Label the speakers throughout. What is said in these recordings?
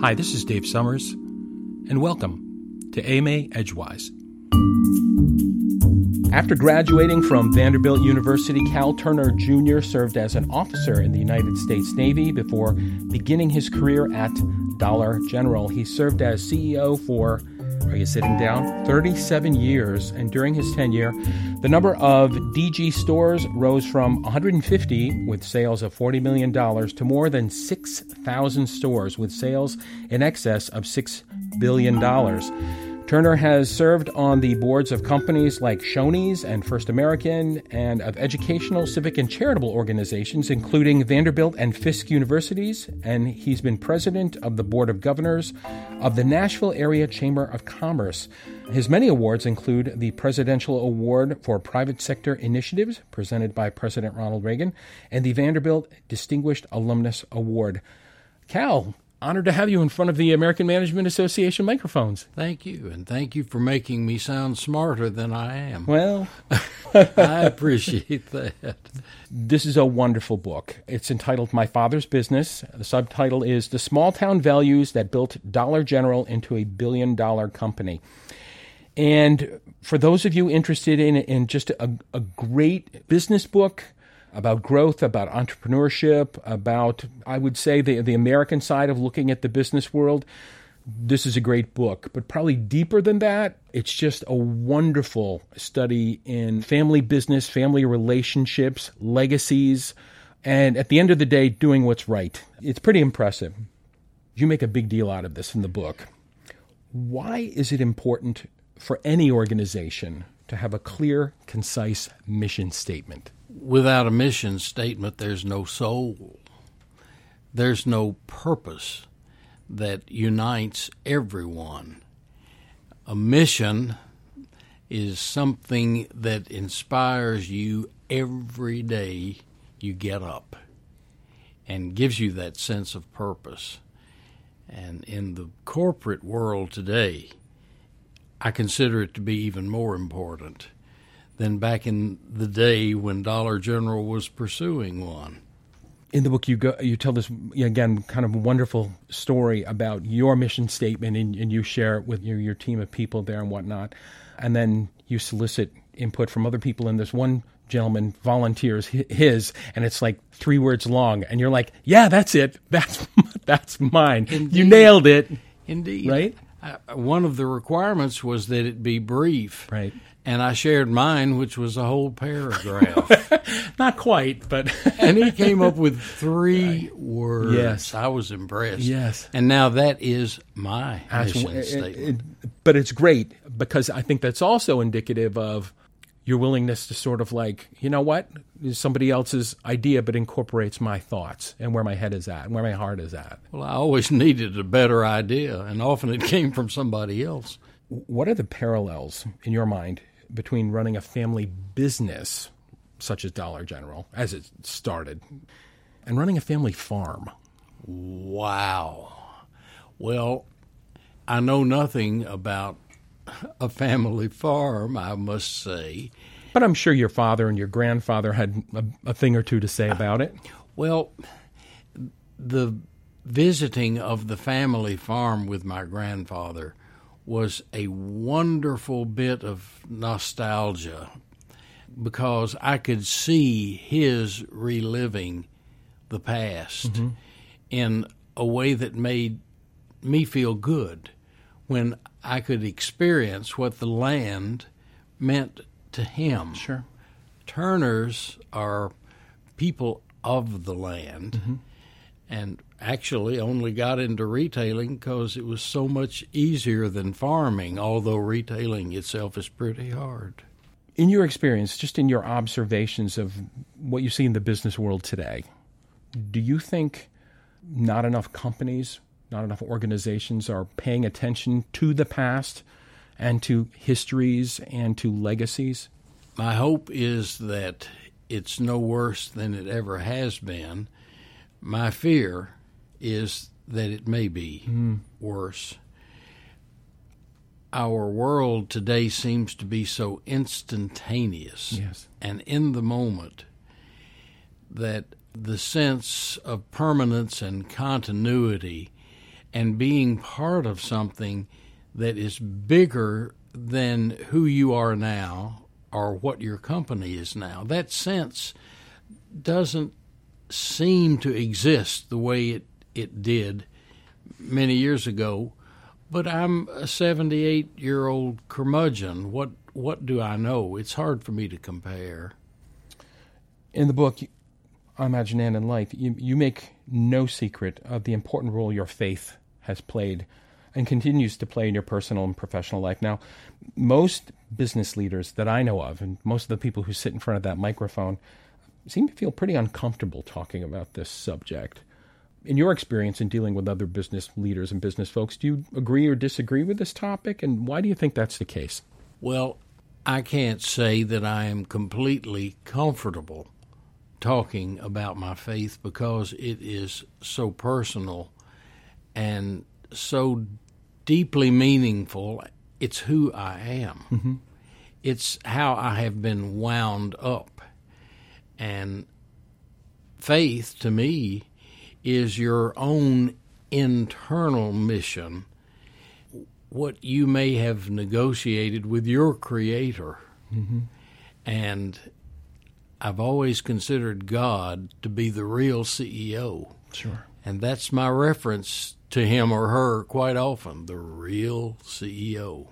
Speaker 1: Hi, this is Dave Summers, and welcome to AMA Edgewise. After graduating from Vanderbilt University, Cal Turner Jr. served as an officer in the United States Navy before beginning his career at Dollar General. He served as CEO for are you sitting down? 37 years, and during his tenure, the number of DG stores rose from 150 with sales of $40 million to more than 6,000 stores with sales in excess of $6 billion. Turner has served on the boards of companies like Shoney's and First American and of educational, civic, and charitable organizations, including Vanderbilt and Fisk Universities. And he's been president of the Board of Governors of the Nashville Area Chamber of Commerce. His many awards include the Presidential Award for Private Sector Initiatives, presented by President Ronald Reagan, and the Vanderbilt Distinguished Alumnus Award. Cal, honored to have you in front of the American Management Association microphones.
Speaker 2: Thank you, and thank you for making me sound smarter than I am.
Speaker 1: Well,
Speaker 2: I appreciate that.
Speaker 1: This is a wonderful book. It's entitled My Father's Business. The subtitle is The Small Town Values That Built Dollar General into a Billion Dollar Company. And for those of you interested in, in just a, a great business book, about growth, about entrepreneurship, about, I would say, the, the American side of looking at the business world. This is a great book, but probably deeper than that, it's just a wonderful study in family business, family relationships, legacies, and at the end of the day, doing what's right. It's pretty impressive. You make a big deal out of this in the book. Why is it important for any organization to have a clear, concise mission statement?
Speaker 2: Without a mission statement, there's no soul. There's no purpose that unites everyone. A mission is something that inspires you every day you get up and gives you that sense of purpose. And in the corporate world today, I consider it to be even more important than back in the day when Dollar General was pursuing one.
Speaker 1: In the book, you go, you tell this again kind of wonderful story about your mission statement, and, and you share it with your, your team of people there and whatnot, and then you solicit input from other people. And this one gentleman volunteers his, and it's like three words long, and you're like, "Yeah, that's it. That's that's mine. Indeed. You nailed it."
Speaker 2: Indeed,
Speaker 1: right?
Speaker 2: Uh, one of the requirements was that it be brief,
Speaker 1: right?
Speaker 2: And I shared mine, which was a whole paragraph.
Speaker 1: Not quite, but.
Speaker 2: and he came up with three words.
Speaker 1: Yes.
Speaker 2: I was impressed.
Speaker 1: Yes.
Speaker 2: And now that is my mission it, statement.
Speaker 1: It, but it's great because I think that's also indicative of your willingness to sort of like, you know what, somebody else's idea, but incorporates my thoughts and where my head is at and where my heart is at.
Speaker 2: Well, I always needed a better idea, and often it came from somebody else.
Speaker 1: What are the parallels in your mind between running a family business such as Dollar General as it started and running a family farm.
Speaker 2: Wow. Well, I know nothing about a family farm, I must say.
Speaker 1: But I'm sure your father and your grandfather had a, a thing or two to say about it.
Speaker 2: Well, the visiting of the family farm with my grandfather was a wonderful bit of nostalgia because I could see his reliving the past mm-hmm. in a way that made me feel good when I could experience what the land meant to him.
Speaker 1: Sure.
Speaker 2: Turners are people of the land. Mm-hmm. And actually only got into retailing because it was so much easier than farming, although retailing itself is pretty hard.
Speaker 1: In your experience, just in your observations of what you see in the business world today, do you think not enough companies, not enough organizations are paying attention to the past and to histories and to legacies?
Speaker 2: My hope is that it's no worse than it ever has been. My fear is that it may be mm. worse. Our world today seems to be so instantaneous
Speaker 1: yes.
Speaker 2: and in the moment that the sense of permanence and continuity and being part of something that is bigger than who you are now or what your company is now. That sense doesn't seem to exist the way it, it did many years ago. But I'm a 78 year old curmudgeon. What what do I know? It's hard for me to compare.
Speaker 1: In the book, I Imagine and in Life, you, you make no secret of the important role your faith has played and continues to play in your personal and professional life. Now, most business leaders that I know of, and most of the people who sit in front of that microphone, seem to feel pretty uncomfortable talking about this subject. In your experience in dealing with other business leaders and business folks, do you agree or disagree with this topic, and why do you think that's the case?
Speaker 2: Well, I can't say that I am completely comfortable talking about my faith because it is so personal and so deeply meaningful. It's who I am. Mm-hmm. It's how I have been wound up. And faith to me is your own internal mission, what you may have negotiated with your creator. Mm-hmm. And I've always considered God to be the real CEO.
Speaker 1: Sure.
Speaker 2: And that's my reference to him or her quite often, the real CEO.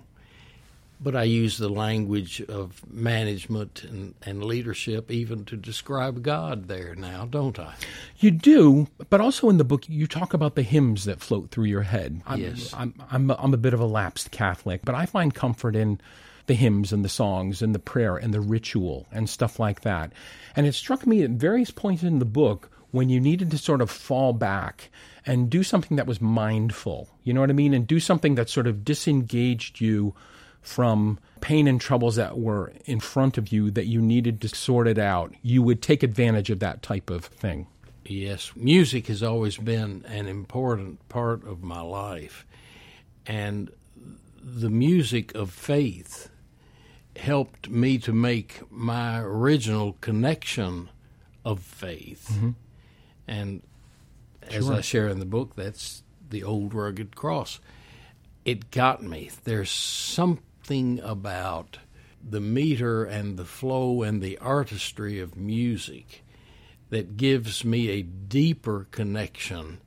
Speaker 2: But I use the language of management and, and leadership even to describe God there now, don't I?
Speaker 1: You do, but also in the book you talk about the hymns that float through your head.
Speaker 2: I'm, yes.
Speaker 1: I'm, I'm, I'm a bit of a lapsed Catholic, but I find comfort in the hymns and the songs and the prayer and the ritual and stuff like that. And it struck me at various points in the book when you needed to sort of fall back and do something that was mindful, you know what I mean? And do something that sort of disengaged you from pain and troubles that were in front of you that you needed to sort it out. You would take advantage of that type of thing.
Speaker 2: Yes, music has always been an important part of my life. And the music of faith helped me to make my original connection of faith. Mm-hmm. And as sure. I share in the book, that's the old rugged cross. It got me. There's something about the meter and the flow and the artistry of music that gives me a deeper connection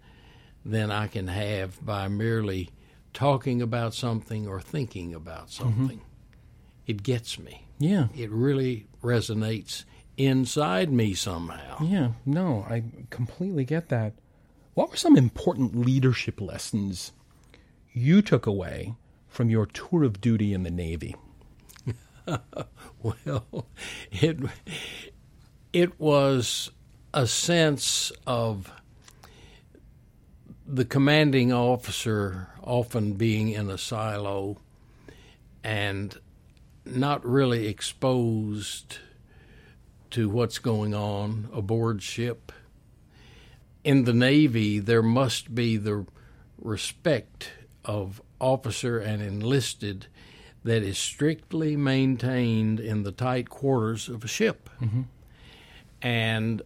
Speaker 2: than I can have by merely talking about something or thinking about mm-hmm. something. Mm-hmm. It gets me.
Speaker 1: Yeah.
Speaker 2: It really resonates inside me somehow.
Speaker 1: Yeah, no, I completely get that. What were some important leadership lessons you took away from your tour of duty in the Navy?
Speaker 2: well, it it was a sense of the commanding officer often being in a silo and not really exposed to what's going on aboard ship. In the Navy, there must be the respect of officer and enlisted that is strictly maintained in the tight quarters of a ship. Mm-hmm. And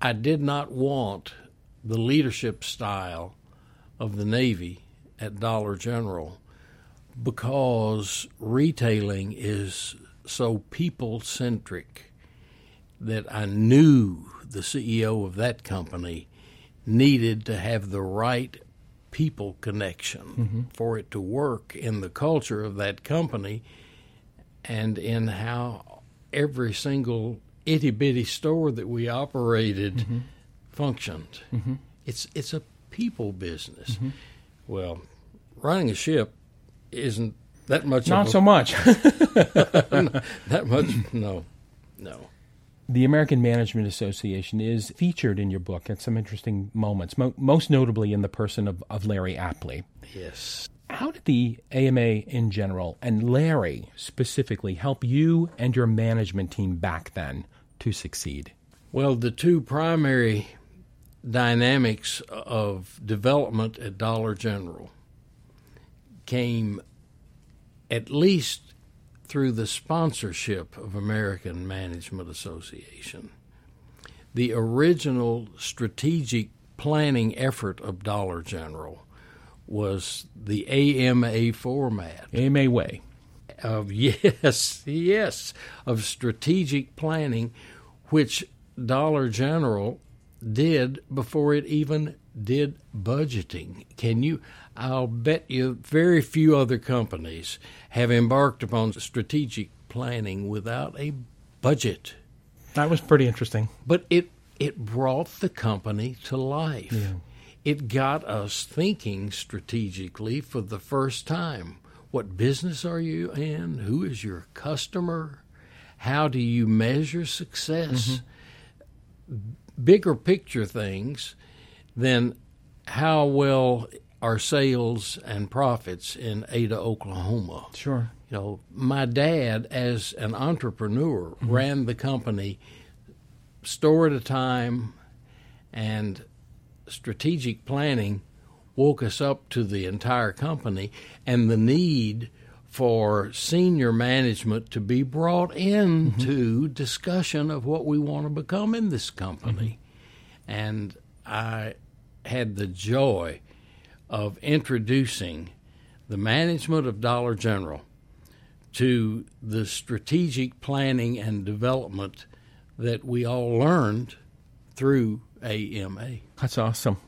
Speaker 2: I did not want the leadership style of the Navy at Dollar General because retailing is so people centric that I knew the CEO of that company needed to have the right people connection mm-hmm. for it to work in the culture of that company and in how every single itty bitty store that we operated mm-hmm. functioned. Mm-hmm. It's it's a people business. Mm-hmm. Well, running a ship isn't that much.
Speaker 1: Not
Speaker 2: a,
Speaker 1: so much.
Speaker 2: that much, no, no.
Speaker 1: The American Management Association is featured in your book at some interesting moments, mo- most notably in the person of, of Larry Appley.
Speaker 2: Yes.
Speaker 1: How did the AMA in general and Larry specifically help you and your management team back then to succeed?
Speaker 2: Well, the two primary dynamics of development at Dollar General came at least through the sponsorship of American Management Association. The original strategic planning effort of Dollar General was the AMA format.
Speaker 1: AMA way.
Speaker 2: Of yes, yes, of strategic planning, which Dollar General did before it even did budgeting. Can you? I'll bet you very few other companies have embarked upon strategic planning without a budget.
Speaker 1: That was pretty interesting.
Speaker 2: But it it brought the company to life. Yeah. It got us thinking strategically for the first time. What business are you in? Who is your customer? How do you measure success? Mm-hmm. Bigger picture things than how well are sales and profits in Ada, Oklahoma.
Speaker 1: Sure.
Speaker 2: You know, my dad, as an entrepreneur, mm-hmm. ran the company store at a time, and strategic planning woke us up to the entire company and the need for senior management to be brought into mm-hmm. discussion of what we want to become in this company. Mm-hmm. And I had the joy of introducing the management of Dollar General to the strategic planning and development that we all learned through AMA.
Speaker 1: That's awesome.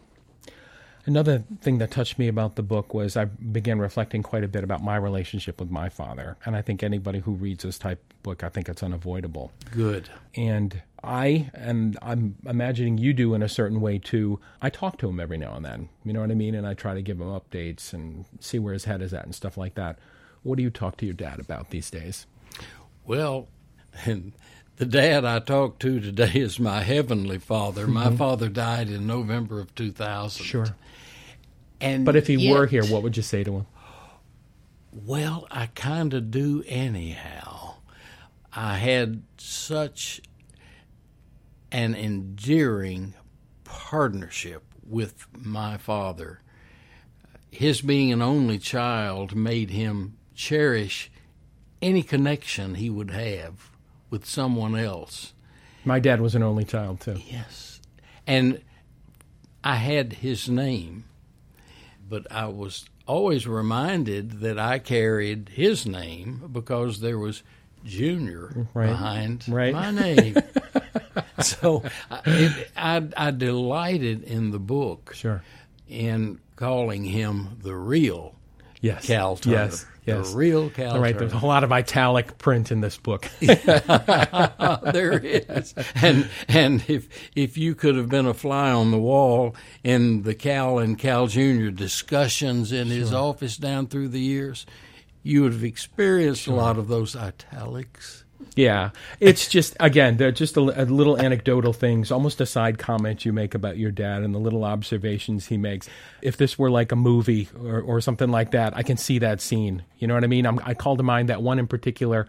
Speaker 1: Another thing that touched me about the book was I began reflecting quite a bit about my relationship with my father. And I think anybody who reads this type of book, I think it's unavoidable.
Speaker 2: Good.
Speaker 1: And I, and I'm imagining you do in a certain way too, I talk to him every now and then. You know what I mean? And I try to give him updates and see where his head is at and stuff like that. What do you talk to your dad about these days?
Speaker 2: Well, and the dad I talked to today is my heavenly father. Mm-hmm. My father died in November of 2000.
Speaker 1: Sure.
Speaker 2: And
Speaker 1: but if he
Speaker 2: yet,
Speaker 1: were here, what would you say to him?
Speaker 2: Well, I kind of do anyhow. I had such an endearing partnership with my father. His being an only child made him cherish any connection he would have with someone else.
Speaker 1: My dad was an only child, too.
Speaker 2: Yes. And I had his name but I was always reminded that I carried his name because there was Junior
Speaker 1: right.
Speaker 2: behind
Speaker 1: right.
Speaker 2: my name. so it, I, I delighted in the book
Speaker 1: sure.
Speaker 2: in calling him the real
Speaker 1: yes.
Speaker 2: Cal Turner.
Speaker 1: Yes. Yes.
Speaker 2: The real Cal.
Speaker 1: All right, there's a lot of italic print in this book.
Speaker 2: there is, and and if if you could have been a fly on the wall in the Cal and Cal Junior discussions in sure. his office down through the years, you would have experienced sure. a lot of those italics.
Speaker 1: Yeah, it's just again, they're just a, a, little anecdotal things, almost a side comment you make about your dad and the little observations he makes. If this were like a movie or, or something like that, I can see that scene. You know what I mean? I'm, i call to mind that one in particular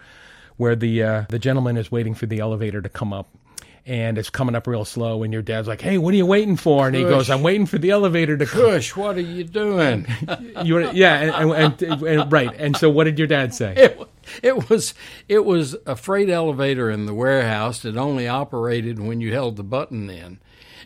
Speaker 1: where the uh, the gentleman is waiting for the elevator to come up. And it's coming up real slow, and your dad's like, "Hey, what are you waiting for?" And he goes, "I'm waiting for the elevator to come."
Speaker 2: What are you doing?
Speaker 1: you, yeah, and, and, and, right. And so, what did your dad say?
Speaker 2: It, it was it was a freight elevator in the warehouse that only operated when you held the button in.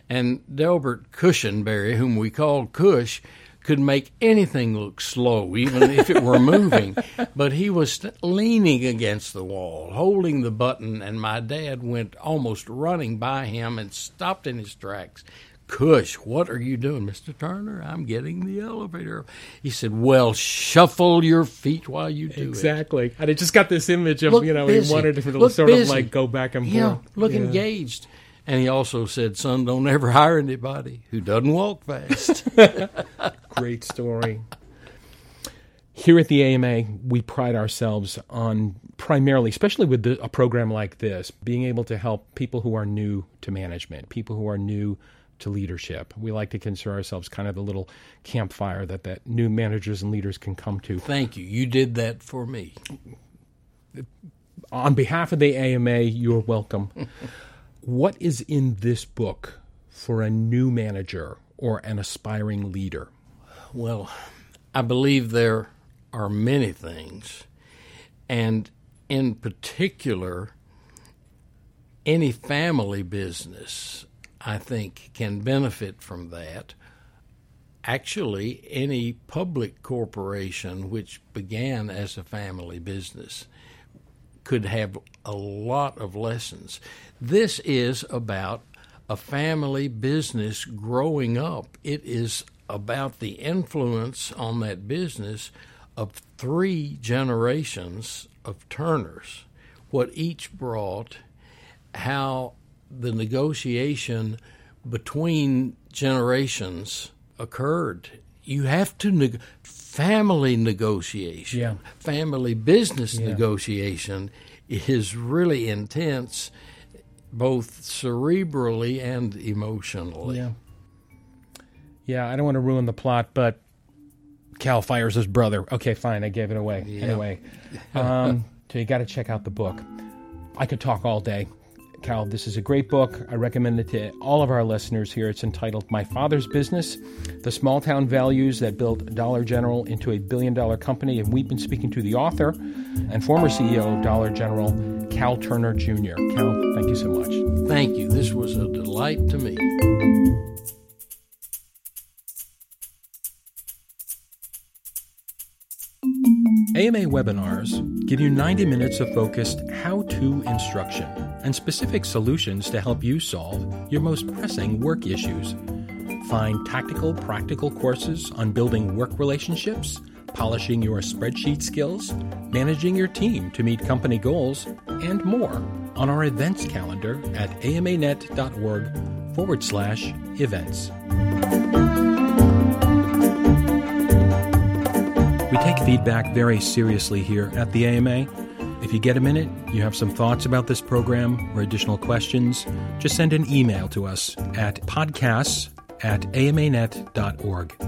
Speaker 2: And Delbert Cushenberry, whom we called Cush, could make anything look slow, even if it were moving. But he was leaning against the wall, holding the button, and my dad went almost running by him and stopped in his tracks. Cush, what are you doing, Mr. Turner? I'm getting the elevator. He said, Well, shuffle your feet while you do
Speaker 1: exactly.
Speaker 2: it.
Speaker 1: Exactly. And it just got this image of,
Speaker 2: look
Speaker 1: you know,
Speaker 2: busy.
Speaker 1: he wanted to
Speaker 2: look
Speaker 1: sort
Speaker 2: busy.
Speaker 1: of like go back and forth.
Speaker 2: Yeah, look yeah. engaged. And he also said, Son, don't ever hire anybody who doesn't walk fast.
Speaker 1: Great story. Here at the AMA, we pride ourselves on primarily, especially with the, a program like this, being able to help people who are new to management, people who are new to leadership. We like to consider ourselves kind of the little campfire that, that new managers and leaders can come to.
Speaker 2: Thank you. You did that for me.
Speaker 1: On behalf of the AMA, you're welcome. what is in this book for a new manager or an aspiring leader?
Speaker 2: Well, I believe there are many things, and in particular, any family business I think, can benefit from that. Actually, any public corporation which began as a family business could have a lot of lessons. This is about a family business growing up. It is about the influence on that business of three generations of Turners, what each brought, how the negotiation between generations occurred. You have to neg- family negotiation,
Speaker 1: yeah.
Speaker 2: family business
Speaker 1: yeah.
Speaker 2: negotiation is really intense, both cerebrally and emotionally.
Speaker 1: Yeah. Yeah, I don't want to ruin the plot, but Cal fires his brother. Okay, fine, I gave it away.
Speaker 2: Yeah.
Speaker 1: Anyway, um, so you got to check out the book. I could talk all day. Cal, this is a great book. I recommend it to all of our listeners here. It's entitled My Father's Business The Small Town Values That Built Dollar General into a Billion Dollar Company. And we've been speaking to the author and former CEO of Dollar General, Cal Turner Jr. Cal, thank you so much.
Speaker 2: Thank you. This was a delight to me.
Speaker 1: AMA webinars give you 90 minutes of focused how to instruction and specific solutions to help you solve your most pressing work issues. Find tactical, practical courses on building work relationships, polishing your spreadsheet skills, managing your team to meet company goals, and more on our events calendar at amanet.org forward slash events. We take feedback very seriously here at the AMA. If you get a minute, you have some thoughts about this program or additional questions, just send an email to us at podcasts at amanet.org.